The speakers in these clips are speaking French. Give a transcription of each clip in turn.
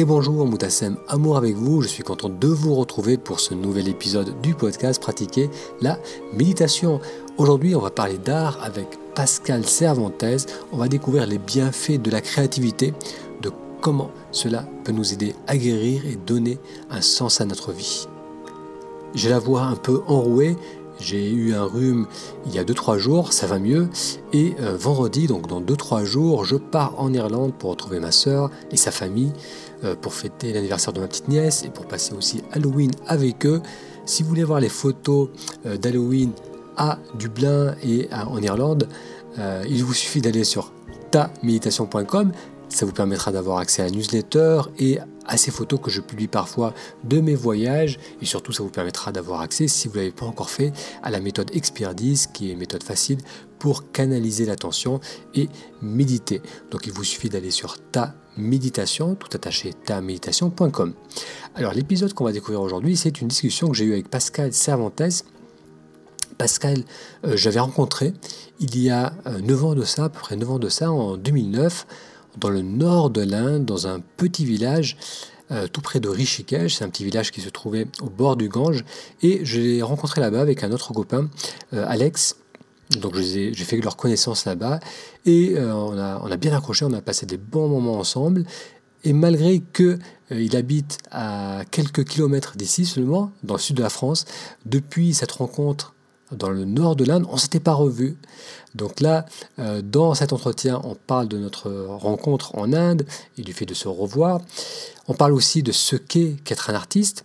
Et bonjour Moutassem, amour avec vous, je suis content de vous retrouver pour ce nouvel épisode du podcast Pratiquer la méditation. Aujourd'hui on va parler d'art avec Pascal Cervantes, on va découvrir les bienfaits de la créativité, de comment cela peut nous aider à guérir et donner un sens à notre vie. J'ai la voix un peu enrouée, j'ai eu un rhume il y a 2-3 jours, ça va mieux. Et euh, vendredi, donc dans 2-3 jours, je pars en Irlande pour retrouver ma soeur et sa famille euh, pour fêter l'anniversaire de ma petite nièce et pour passer aussi Halloween avec eux. Si vous voulez voir les photos euh, d'Halloween à Dublin et en Irlande, il vous suffit d'aller sur taméditation.com ça vous permettra d'avoir accès à la newsletter et à ces photos que je publie parfois de mes voyages. Et surtout, ça vous permettra d'avoir accès, si vous ne l'avez pas encore fait, à la méthode Expertise, qui est une méthode facile pour canaliser l'attention et méditer. Donc il vous suffit d'aller sur ta méditation, tout attaché, taméditation.com. Alors l'épisode qu'on va découvrir aujourd'hui, c'est une discussion que j'ai eue avec Pascal Cervantes. Pascal, euh, j'avais rencontré il y a 9 euh, ans de ça, à peu près 9 ans de ça, en 2009 dans le nord de l'Inde, dans un petit village euh, tout près de Rishikesh. C'est un petit village qui se trouvait au bord du Gange. Et je l'ai rencontré là-bas avec un autre copain, euh, Alex. Donc j'ai fait leur connaissance là-bas. Et euh, on, a, on, a, bien accroché, on a passé des bons moments ensemble. Et malgré qu'il il habite à quelques kilomètres d'ici seulement, dans le sud de la France, depuis cette rencontre dans le nord de l'Inde, on ne s'était pas revu. Donc là, euh, dans cet entretien, on parle de notre rencontre en Inde et du fait de se revoir. On parle aussi de ce qu'est qu'être un artiste.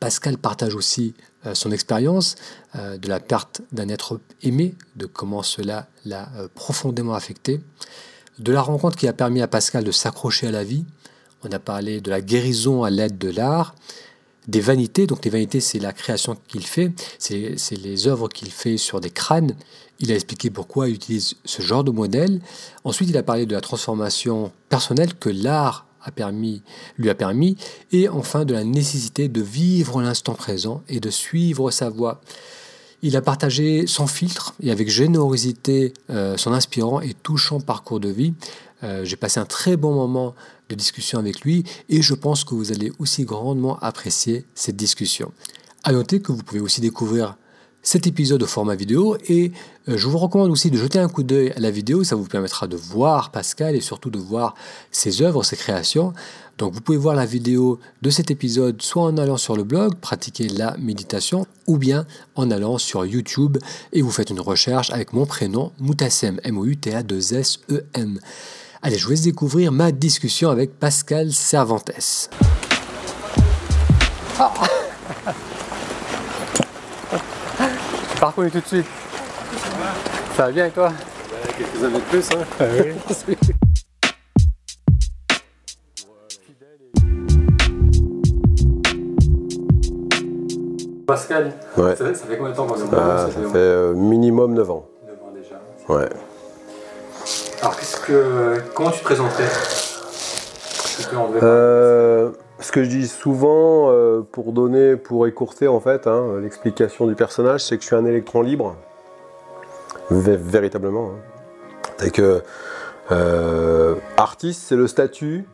Pascal partage aussi euh, son expérience euh, de la perte d'un être aimé, de comment cela l'a profondément affecté, de la rencontre qui a permis à Pascal de s'accrocher à la vie. On a parlé de la guérison à l'aide de l'art, des vanités. Donc les vanités, c'est la création qu'il fait, c'est les œuvres qu'il fait sur des crânes. Il a expliqué pourquoi il utilise ce genre de modèle. Ensuite, il a parlé de la transformation personnelle que l'art a permis, lui a permis, et enfin de la nécessité de vivre l'instant présent et de suivre sa voie. Il a partagé sans filtre et avec générosité euh, son inspirant et touchant parcours de vie. Euh, j'ai passé un très bon moment de discussion avec lui et je pense que vous allez aussi grandement apprécier cette discussion. À noter que vous pouvez aussi découvrir cet épisode au format vidéo et euh, je vous recommande aussi de jeter un coup d'œil à la vidéo, ça vous permettra de voir Pascal et surtout de voir ses œuvres, ses créations. Donc vous pouvez voir la vidéo de cet épisode soit en allant sur le blog, pratiquer la méditation, ou bien en allant sur YouTube et vous faites une recherche avec mon prénom Moutassem, M-O-U-T-A-2-S-E-M. Allez, je vous laisse découvrir ma discussion avec Pascal Cervantes. Ah. Parcours tout de suite. Ça va bien avec toi? Quelques années de plus, hein ah oui. Pascal, ouais. ça, fait combien de temps qu'on se ah, Ça fait euh, minimum 9 ans. 9 ans déjà. Ouais. Alors, que, comment tu te présenterais euh, Ce que je dis souvent, euh, pour donner, pour écourter en fait, hein, l'explication du personnage, c'est que je suis un électron libre, véritablement. Hein. que euh, artiste, c'est le statut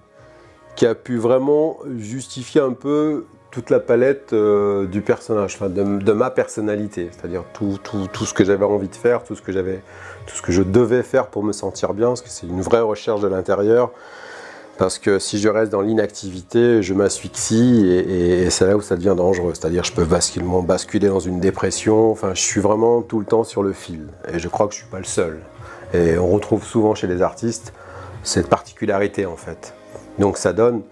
qui a pu vraiment justifier un peu toute la palette du personnage, de, ma personnalité, c'est-à-dire tout, tout, ce que j'avais envie de faire, tout ce que tout ce que je devais faire pour me sentir bien, parce que c'est une vraie recherche de l'intérieur. Parce que si je reste dans l'inactivité, je m'asphyxie et, c'est là où ça devient dangereux. C'est-à-dire je peux basculer, basculer dans une dépression. Enfin, je suis vraiment tout le temps sur le fil. Et je crois que je suis pas le seul. Et on retrouve souvent chez les artistes cette particularité en fait. Donc ça donne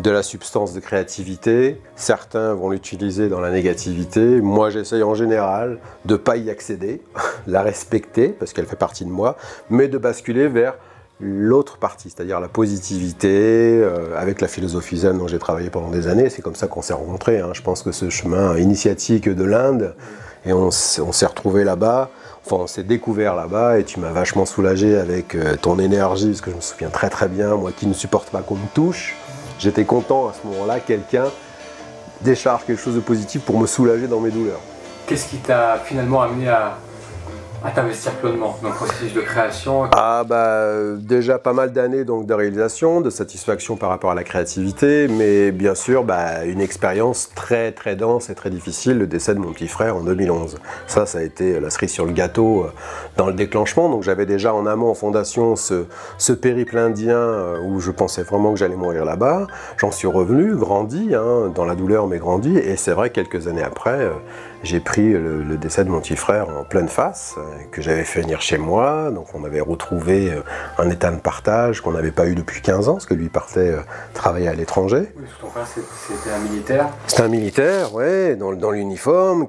de la substance de créativité. Certains vont l'utiliser dans la négativité. Moi, j'essaye en général de ne pas y accéder, la respecter parce qu'elle fait partie de moi, mais de basculer vers l'autre partie, c'est-à-dire la positivité, euh, avec la philosophie zen dont j'ai travaillé pendant des années. C'est comme ça qu'on s'est rencontrés. Hein. Je pense que ce chemin initiatique de l'Inde, et on, s'est retrouvés là-bas. Enfin, on s'est découvert là-bas et tu m'as vachement soulagé avec euh, ton énergie, parce que je me souviens très très bien, moi qui ne supporte pas qu'on me touche, J'étais content à ce moment-là, quelqu'un décharge quelque chose de positif pour me soulager dans mes douleurs. Qu'est-ce qui t'a finalement amené à, à t'investir pleinement dans le processus de création Ah bah déjà pas mal d'années donc de réalisation, de satisfaction par rapport à la créativité, mais bien sûr bah, une expérience très très dense et très difficile, le décès de mon petit frère en 2011. Ça, ça a été la cerise sur le gâteau euh, dans le déclenchement. Donc j'avais déjà en amont en fondation ce, ce périple indien euh, où je pensais vraiment que j'allais mourir là-bas. J'en suis revenu, grandi, hein, dans la douleur mais grandi, et c'est vrai quelques années après, euh, j'ai pris le, décès de mon petit frère en pleine face, euh, que j'avais fait venir chez moi. Donc on avait retrouvé euh, un état de partage qu'on n'avait pas eu depuis 15 ans, parce que lui partait euh, travailler à l'étranger. Oui, ton frère c'était un militaire C'était un militaire, ouais, dans, dans l'uniforme,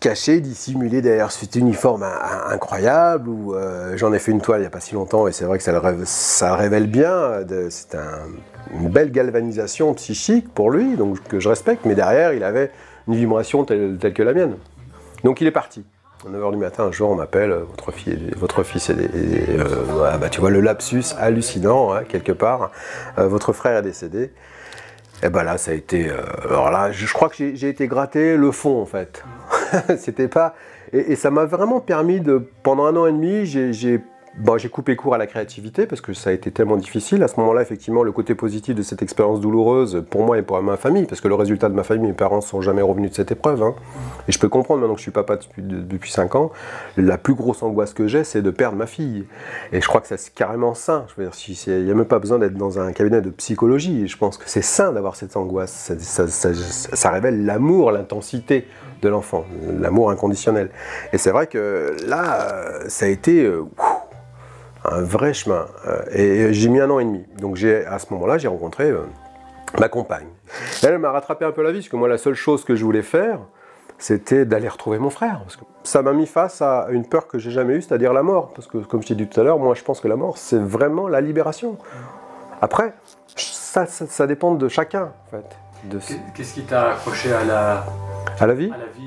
caché, dissimulé derrière cet uniforme incroyable, où j'en ai fait une toile il n'y a pas si longtemps, et c'est vrai que ça le, révèle, ça révèle bien. C'est un, une belle galvanisation psychique pour lui, donc que je respecte, mais derrière il avait une vibration telle, que la mienne. Donc il est parti. À 9h du matin, un jour, on m'appelle, euh, votre, votre fils est, euh, bah, tu vois le lapsus hallucinant, hein, quelque part, euh, votre frère est décédé. Et ben là, ça a été. alors là, je, crois que j'ai été gratté le fond, en fait. C'était pas. Et ça m'a vraiment permis de. Pendant un an et demi, j'ai Bon, j'ai coupé court à la créativité parce que ça a été tellement difficile. À ce moment-là, effectivement, le côté positif de cette expérience douloureuse pour moi et pour ma famille, parce que le résultat de ma famille, mes parents ne sont jamais revenus de cette épreuve. Hein. Et je peux comprendre maintenant que je suis papa depuis, depuis 5 ans, la plus grosse angoisse que j'ai, c'est de perdre ma fille. Et je crois que c'est carrément sain. Je veux dire, il n'y a même pas besoin d'être dans un cabinet de psychologie. Je pense que c'est sain d'avoir cette angoisse. Ça, ça révèle l'amour, l'intensité de l'enfant, l'amour inconditionnel. Et c'est vrai que là, ça a été. Euh, un vrai chemin. Euh, et j'ai mis un an et demi. Donc à ce moment-là, j'ai rencontré euh, ma compagne. Elle, m'a rattrapé un peu la vie, parce que moi, la seule chose que je voulais faire, c'était d'aller retrouver mon frère. Parce que ça m'a mis face à une peur que j'ai jamais eue, c'est-à-dire la mort. Parce que, comme je t'ai dit tout à l'heure, moi, je pense que la mort, c'est vraiment la libération. Après, ça, ça, dépend de chacun, en fait. Qu'est-ce qui t'a accroché à la... À la vie À la vie,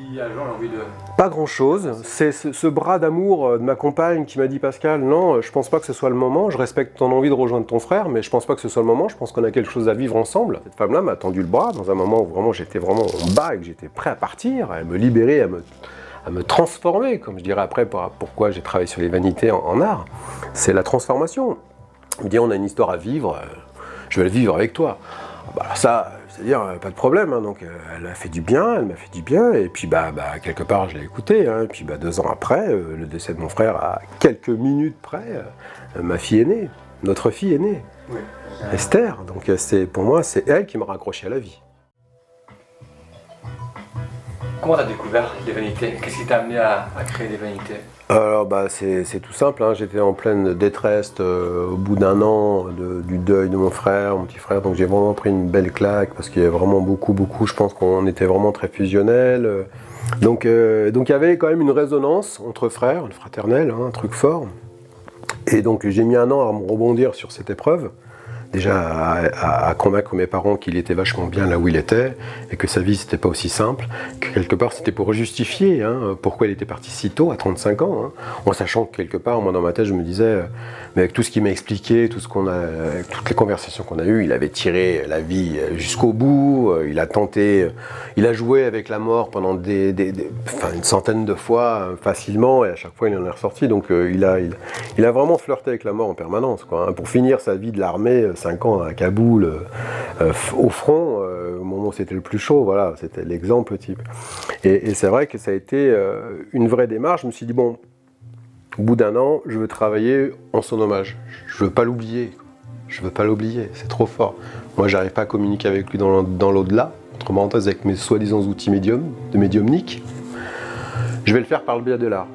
Pas grand-chose. C'est ce, bras d'amour euh, de ma compagne qui m'a dit Pascal, non, je pense pas que ce soit le moment. Je respecte ton envie de rejoindre ton frère, mais je pense pas que ce soit le moment. Je pense qu'on a quelque chose à vivre ensemble. Cette femme-là m'a tendu le bras dans un moment où vraiment j'étais vraiment en bas et que j'étais prêt à partir, à me libérer, à me, transformer, comme je dirais après pourquoi j'ai travaillé sur les vanités en, art. C'est la transformation. Me on a une histoire à vivre, euh, je vais la vivre avec toi. Bah, ça, c'est-à-dire, euh, pas de problème. Hein, donc, euh, elle a fait du bien, elle m'a fait du bien. Et puis, bah, bah quelque part, je l'ai écouté. Hein, et puis, bah, deux ans après, euh, le décès de mon frère, à quelques minutes près, ma fille est née. Notre fille est née. Esther. Donc, c'est, pour moi, c'est elle qui m'a raccroché à la vie. Comment tu as découvert les vanités Qu'est-ce qui t'a amené à, créer des vanités alors bah c'est tout simple, hein. j'étais en pleine détresse euh, au bout d'un an du deuil de mon frère, mon petit frère, donc j'ai vraiment pris une belle claque parce qu'il y avait vraiment beaucoup, beaucoup, je pense qu'on était vraiment très fusionnels. Donc, euh, donc il y avait quand même une résonance entre frères, le fraternel, hein, un truc fort. Et donc j'ai mis un an à me rebondir sur cette épreuve déjà à, convaincre mes parents qu'il était vachement bien là où il était et que sa vie c'était pas aussi simple, que quelque part c'était pour justifier hein, pourquoi il était parti si tôt, à 35 ans, hein, en sachant que quelque part, moi dans ma tête, je me disais, mais avec tout ce qu'il m'a expliqué, tout ce qu'on a, toutes les conversations qu'on a eues, il avait tiré la vie jusqu'au bout, euh, il a tenté, il a joué avec la mort pendant une centaine de fois facilement et à chaque fois il en est ressorti, donc euh, il, a, il, a vraiment flirté avec la mort en permanence. Quoi, hein. pour finir sa vie de l'armée, 5 ans à Kaboul, euh, euh, au front, euh, au moment où c'était le plus chaud, voilà, c'était l'exemple type. Et, c'est vrai que ça a été une vraie démarche. Je me suis dit, bon, au bout d'un an, je veux travailler en son hommage. Je veux pas l'oublier. Je veux pas l'oublier, c'est trop fort. Moi, j'arrive pas à communiquer avec lui dans l'au-delà, entre parenthèses, avec mes soi-disant outils médium, de médiumnique. Je vais le faire par le biais de l'art.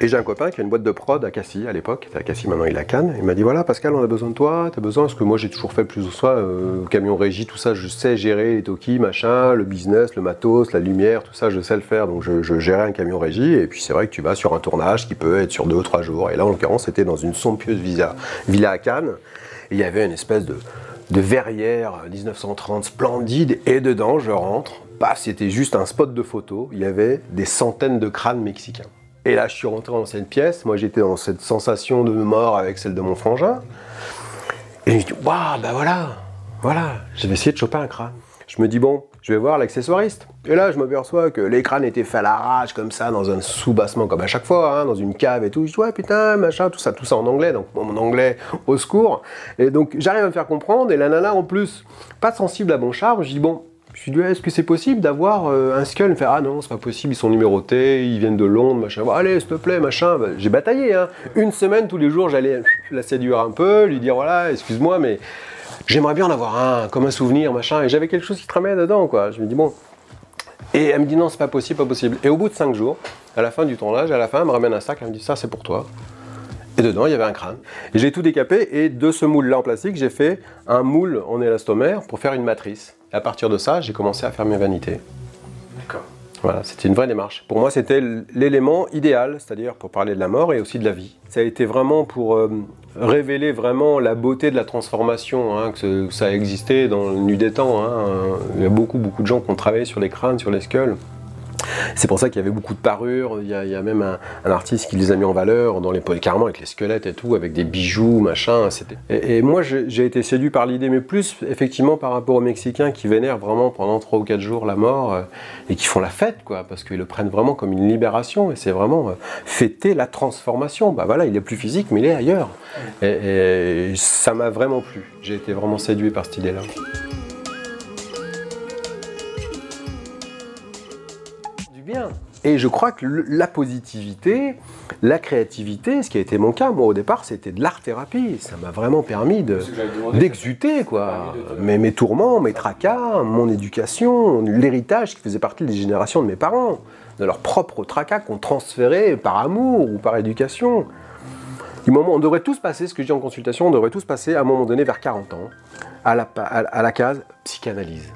Et j'ai un copain qui a une boîte de prod à Cassis à l'époque, à Cassis, maintenant il a Cannes. Il m'a dit voilà Pascal, on a besoin de toi, t'as besoin, parce que moi j'ai toujours fait plus ou soit euh, camion régie, tout ça, je sais gérer les talkies, machin, le business, le matos, la lumière, tout ça, je sais le faire. Donc je, gérais un camion régie, et puis c'est vrai que tu vas sur un tournage qui peut être sur deux ou trois jours. Et là en l'occurrence c'était dans une somptueuse villa, à Cannes, et il y avait une espèce de, de verrière 1930 splendide, et dedans je rentre, bah, c'était juste un spot de photo, il y avait des centaines de crânes mexicains. Et là, je suis rentré dans cette pièce. Moi, j'étais dans cette sensation de mort avec celle de mon frangin. Et je dis, waouh, ben voilà, voilà, je vais essayer de choper un crâne. je me dis, bon, je vais voir l'accessoiriste. Et là, je m'aperçois que les crânes étaient faits à l'arrache, comme ça, dans un sous-bassement, comme à chaque fois, hein, dans une cave et tout. Je dis, ouais, putain, machin, tout ça, tout ça en anglais. Donc, mon anglais, au secours. Et donc, j'arrive à me faire comprendre. Et la nana, en plus, pas sensible à mon charme, je dis, bon, je lui dis, est-ce que c'est possible d'avoir euh, un skull? Me fait, ah non, c'est pas possible, ils sont numérotés, ils viennent de Londres, machin. allez, s'il te plaît, machin. Bah, j'ai bataillé, hein. Une semaine, tous les jours, j'allais la séduire un peu, lui dire, voilà, excuse-moi, mais j'aimerais bien en avoir un, comme un souvenir, machin. Et j'avais quelque chose qui tremait dedans, quoi. Je me dis, bon. Et elle me dit, non, c'est pas possible, pas possible. Et au bout de cinq jours, à la fin du tournage, à la fin, elle me ramène un sac, elle me dit, ça, c'est pour toi. Et dedans, il y avait un crâne. Et j'ai tout décapé, et de ce moule-là en plastique, j'ai fait un moule en élastomère pour faire une matrice. Et à partir de ça, j'ai commencé à faire mes vanités. D'accord. Voilà, c'était une vraie démarche. Pour moi, c'était l'élément idéal, c'est-à-dire pour parler de la mort et aussi de la vie. Ça a été vraiment pour euh, révéler vraiment la beauté de la transformation, hein, que, ça a existé dans le nu des temps. Hein. Il y a beaucoup, beaucoup de gens qui ont travaillé sur les crânes, sur les skulls. C'est pour ça qu'il y avait beaucoup de parures. Il y a, même un, artiste qui les a mis en valeur dans les carrément avec les squelettes et tout, avec des bijoux, machin. Et, et moi, j'ai été séduit par l'idée, mais plus effectivement par rapport aux Mexicains qui vénèrent vraiment pendant 3 ou 4 jours la mort euh, et qui font la fête, quoi, parce qu'ils le prennent vraiment comme une libération. Et c'est vraiment euh, fêter la transformation. Bah voilà, il est plus physique, mais il est ailleurs. et ça m'a vraiment plu. J'ai été vraiment séduit par cette idée-là. Et je crois que la positivité, la créativité, ce qui a été mon cas, moi au départ, c'était de l'art-thérapie. Ça m'a vraiment permis d'exuter, quoi. Mes, mes, tourments, mes tracas, mon éducation, l'héritage qui faisait partie des générations de mes parents, de leurs propres tracas qu'on transférait par amour ou par éducation. Du moment, on devrait tous passer, ce que je dis en consultation, on devrait tous passer à un moment donné vers 40 ans à la, à la case psychanalyse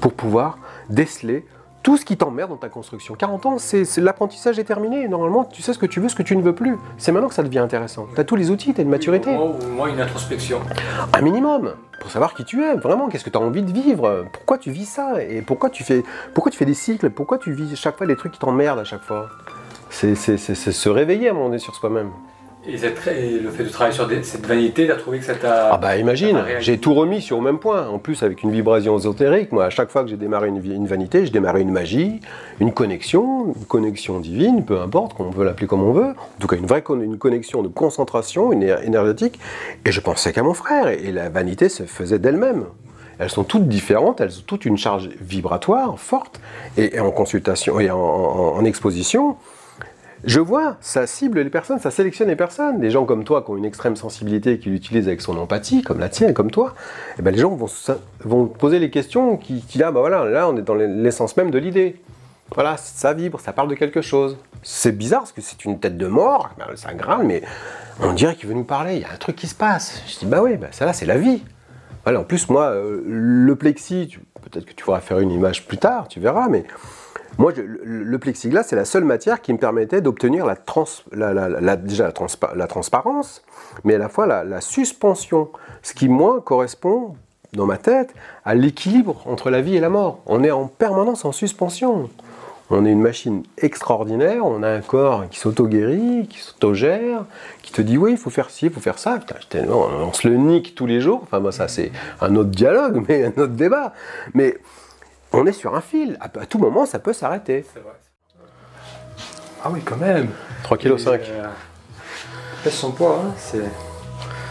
pour pouvoir déceler tout ce qui t'emmerde dans ta construction. 40 ans, c'est l'apprentissage est terminé. Normalement, tu sais ce que tu veux, ce que tu ne veux plus. C'est maintenant que ça devient intéressant. Tu as tous les outils, tu as une maturité. Au moins, une introspection. Un minimum. Pour savoir qui tu es, vraiment, qu'est-ce que tu as envie de vivre, pourquoi tu vis ça, et pourquoi tu fais, pourquoi tu fais des cycles, pourquoi tu vis chaque fois des trucs qui t'emmerdent à chaque fois? C'est se réveiller à un moment donné sur soi-même. Et, le fait de travailler sur cette vanité, tu as trouvé que ça t'a. Ah bah imagine, j'ai tout remis sur le même point. En plus, avec une vibration ésotérique, moi, à chaque fois que j'ai démarré une, une, vanité, je démarrais une magie, une connexion, une connexion divine, peu importe, qu'on veut l'appeler comme on veut. En tout cas, une vraie une connexion de concentration, une énergétique. Et je pensais qu'à mon frère. Et la vanité se faisait d'elle-même. Elles sont toutes différentes, elles ont toutes une charge vibratoire forte. Et, en consultation et en exposition, je vois, ça cible les personnes, ça sélectionne les personnes. Des gens comme toi qui ont une extrême sensibilité, qui l'utilisent avec son empathie, comme la tienne, comme toi, et eh ben les gens vont, poser les questions qui, qui là, bah voilà, là on est dans l'essence même de l'idée. Voilà, ça vibre, ça parle de quelque chose. C'est bizarre parce que c'est une tête de mort, ben, ça grâle, mais on dirait qu'il veut nous parler, il y a un truc qui se passe. Je dis, bah oui, bah ça là, c'est la vie. En plus, moi, euh, le plexi, peut-être que tu pourras faire une image plus tard, tu verras, mais moi, le, plexiglas, c'est la seule matière qui me permettait d'obtenir la, déjà la, transparence, mais à la fois la, suspension. Ce qui, moi, correspond, dans ma tête, à l'équilibre entre la vie et la mort. On est en permanence en suspension. On est une machine extraordinaire, on a un corps qui s'auto-guérit, qui s'auto-gère, qui te dit oui, il faut faire ci, il faut faire ça. Putain, on se le nique tous les jours. Enfin, moi, ça, c'est un autre dialogue, mais un autre débat. Mais on est sur un fil. À, tout moment, ça peut s'arrêter. C'est vrai. Ah oui, quand même. 3,5 kg. Euh, son poids, hein,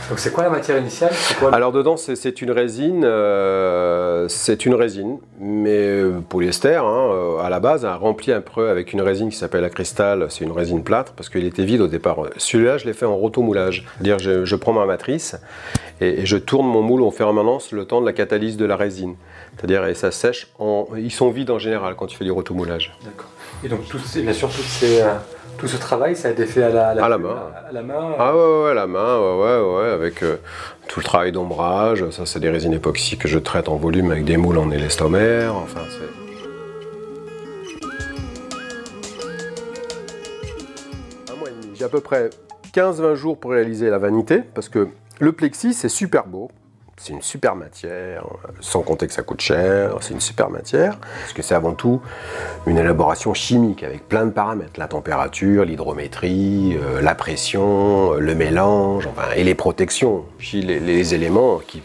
Donc c'est quoi la matière initiale? Alors dedans c'est une résine, euh, c'est une résine, mais euh, polyester hein, à la base, un rempli un peu avec une résine qui s'appelle la cristal, c'est une résine plâtre parce qu'il était vide au départ. Celui-là je l'ai fait en rotomoulage, c'est-à-dire je, je, prends ma matrice et, et, je tourne mon moule en permanence le temps de la catalyse de la résine. C'est-à-dire, et ça sèche, en... ils sont vides en général quand tu fais du rotomoulage. D'accord. Et donc, tout, bien sûr, euh, tout ce travail, ça a été fait à la, à la, main. À, la main Ah ouais, ouais, à la main, ouais, ouais, ouais avec euh, tout le travail d'ombrage. Ça, c'est des résines époxy que je traite en volume avec des moules en élestomère. Enfin, c'est. J'ai à peu près 15-20 jours pour réaliser la vanité, parce que le plexi, c'est super beau c'est une super matière, sans compter que ça coûte cher, c'est une super matière, parce que c'est avant tout une élaboration chimique avec plein de paramètres, la température, l'hydrométrie, euh, la pression, euh, le mélange, enfin, et les protections, puis les, éléments qui,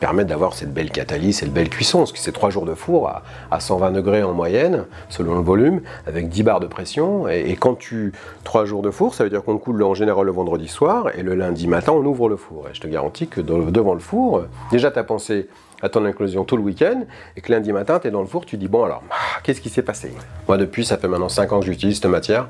permettent d'avoir cette belle catalyse, cette belle cuisson. Parce que c'est 3 jours de four à, à, 120 degrés en moyenne, selon le volume, avec 10 barres de pression. Et, quand tu. 3 jours de four, ça veut dire qu'on coule en général le vendredi soir, et le lundi matin, on ouvre le four. Et je te garantis que devant le four, déjà, tu as pensé à ton inclusion tout le week-end, et que lundi matin, tu es dans le four, tu dis, bon alors, ah, qu'est-ce qui s'est passé? Moi, depuis, ça fait maintenant 5 ans que j'utilise cette matière,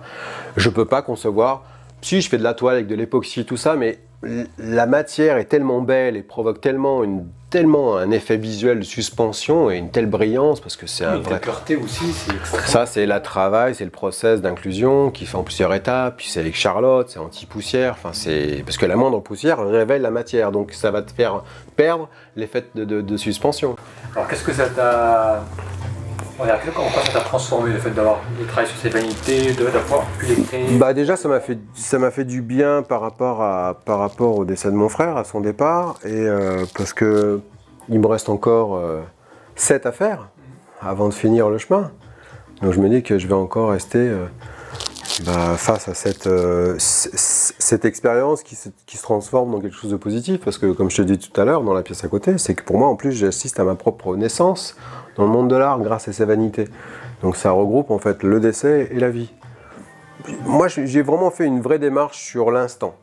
je peux pas concevoir, si je fais de la toile avec de l'époxy, tout ça, mais la matière est tellement belle et provoque tellement une tellement un effet visuel de suspension et une telle brillance parce que c'est un vrai. La aussi, Ça, c'est la travail, c'est le process d'inclusion qui fait en plusieurs étapes. Puis c'est avec Charlotte, c'est anti-poussière. Enfin, c'est parce que la moindre poussière révèle la matière, donc ça va te faire perdre l'effet de suspension. Alors, qu'est-ce que ça t'a Comment ça t'a transformé le fait d'avoir de travailler sur ces vanités, d'avoir pu les créer Bah déjà ça m'a fait fait du bien par rapport à par rapport au décès de mon frère à son départ et euh, parce que il me reste encore 7 euh, à faire avant de finir le chemin. Donc je me dis que je vais encore rester euh, bah, face à cette, cette expérience qui qui se, transforme dans quelque chose de positif. Parce que, comme je te dis tout à l'heure, dans la pièce à côté, c'est que pour moi, en plus, j'assiste à ma propre naissance dans le monde de l'art grâce à sa vanité. Donc ça regroupe en fait le décès et la vie. Moi, j'ai vraiment fait une vraie démarche sur l'instant.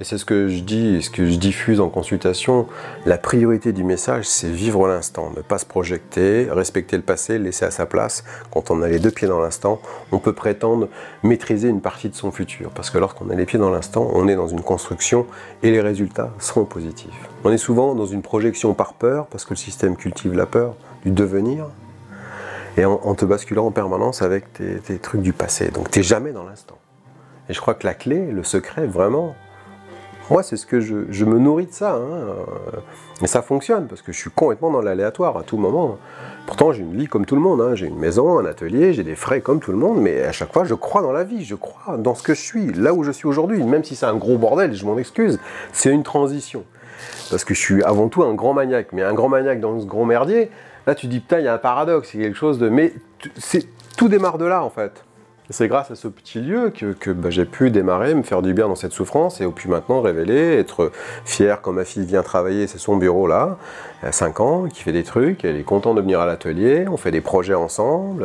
Et c'est ce que je dis et ce que je diffuse en consultation. La priorité du message, c'est vivre l'instant, ne pas se projeter, respecter le passé, laisser à sa place. Quand on a les deux pieds dans l'instant, on peut prétendre maîtriser une partie de son futur. Parce que lorsqu'on a les pieds dans l'instant, on est dans une construction et les résultats seront positifs. On est souvent dans une projection par peur, parce que le système cultive la peur du devenir, et en, te basculant en permanence avec tes, trucs du passé. Donc tu n'es jamais dans l'instant. Et je crois que la clé, le secret, vraiment, moi c'est ce que je, me nourris de ça. Hein. Et ça fonctionne, parce que je suis complètement dans l'aléatoire à tout moment. Pourtant j'ai une vie comme tout le monde, hein. j'ai une maison, un atelier, j'ai des frais comme tout le monde, mais à chaque fois je crois dans la vie, je crois dans ce que je suis, là où je suis aujourd'hui, même si c'est un gros bordel, je m'en excuse, c'est une transition. Parce que je suis avant tout un grand maniaque, mais un grand maniaque dans ce gros merdier, Là, tu dis, putain, il y a un paradoxe, il y a quelque chose de. Mais tout démarre de là, en fait. C'est grâce à ce petit lieu que, bah, j'ai pu démarrer, me faire du bien dans cette souffrance et puis maintenant révéler, être fier quand ma fille vient travailler, c'est son bureau là, elle a 5 ans, qui fait des trucs, elle est contente de venir à l'atelier, on fait des projets ensemble.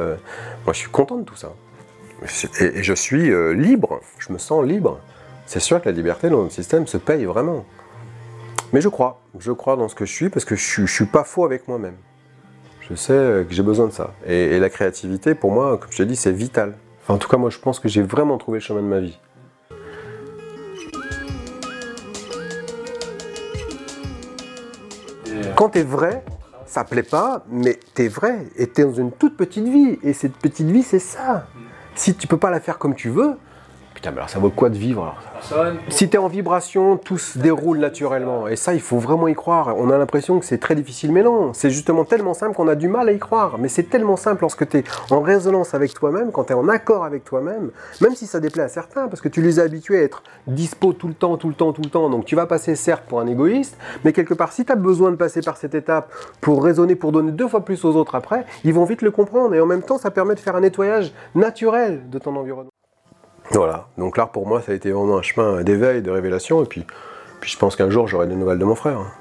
Moi je suis content de tout ça. Et, je suis euh, libre, je me sens libre. C'est sûr que la liberté dans notre système se paye vraiment. Mais je crois, je crois dans ce que je suis parce que je ne suis pas faux avec moi-même. Je sais que j'ai besoin de ça. Et, la créativité, pour moi, comme je t'ai dit, c'est vital. en tout cas, moi, je pense que j'ai vraiment trouvé le chemin de ma vie. Quand t'es vrai, ça plaît pas, mais t'es vrai. Et t'es dans une toute petite vie. Et cette petite vie, c'est ça. Si tu peux pas la faire comme tu veux, putain, mais alors ça vaut quoi de vivre si tu es en vibration, tout se déroule naturellement. Et ça, il faut vraiment y croire. On a l'impression que c'est très difficile, mais non, c'est justement tellement simple qu'on a du mal à y croire. Mais c'est tellement simple lorsque tu es en résonance avec toi-même, quand tu es en accord avec toi-même, même si ça déplaît à certains, parce que tu les as habitués à être dispo tout le temps, tout le temps, tout le temps. Donc tu vas passer certes pour un égoïste, mais quelque part, si tu as besoin de passer par cette étape pour raisonner, pour donner deux fois plus aux autres après, ils vont vite le comprendre. Et en même temps, ça permet de faire un nettoyage naturel de ton environnement. Voilà, donc l'art pour moi ça a été vraiment un chemin d'éveil, de révélation, et puis, je pense qu'un jour j'aurai des nouvelles de mon frère. Hein.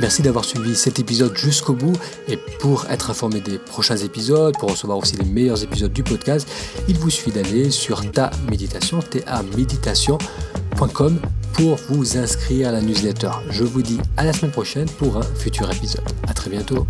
Merci d'avoir suivi cet épisode jusqu'au bout et pour être informé des prochains épisodes, pour recevoir aussi les meilleurs épisodes du podcast, il vous suffit d'aller sur ta méditation, taméditation.com pour vous inscrire à la newsletter. Je vous dis à la semaine prochaine pour un futur épisode. A très bientôt.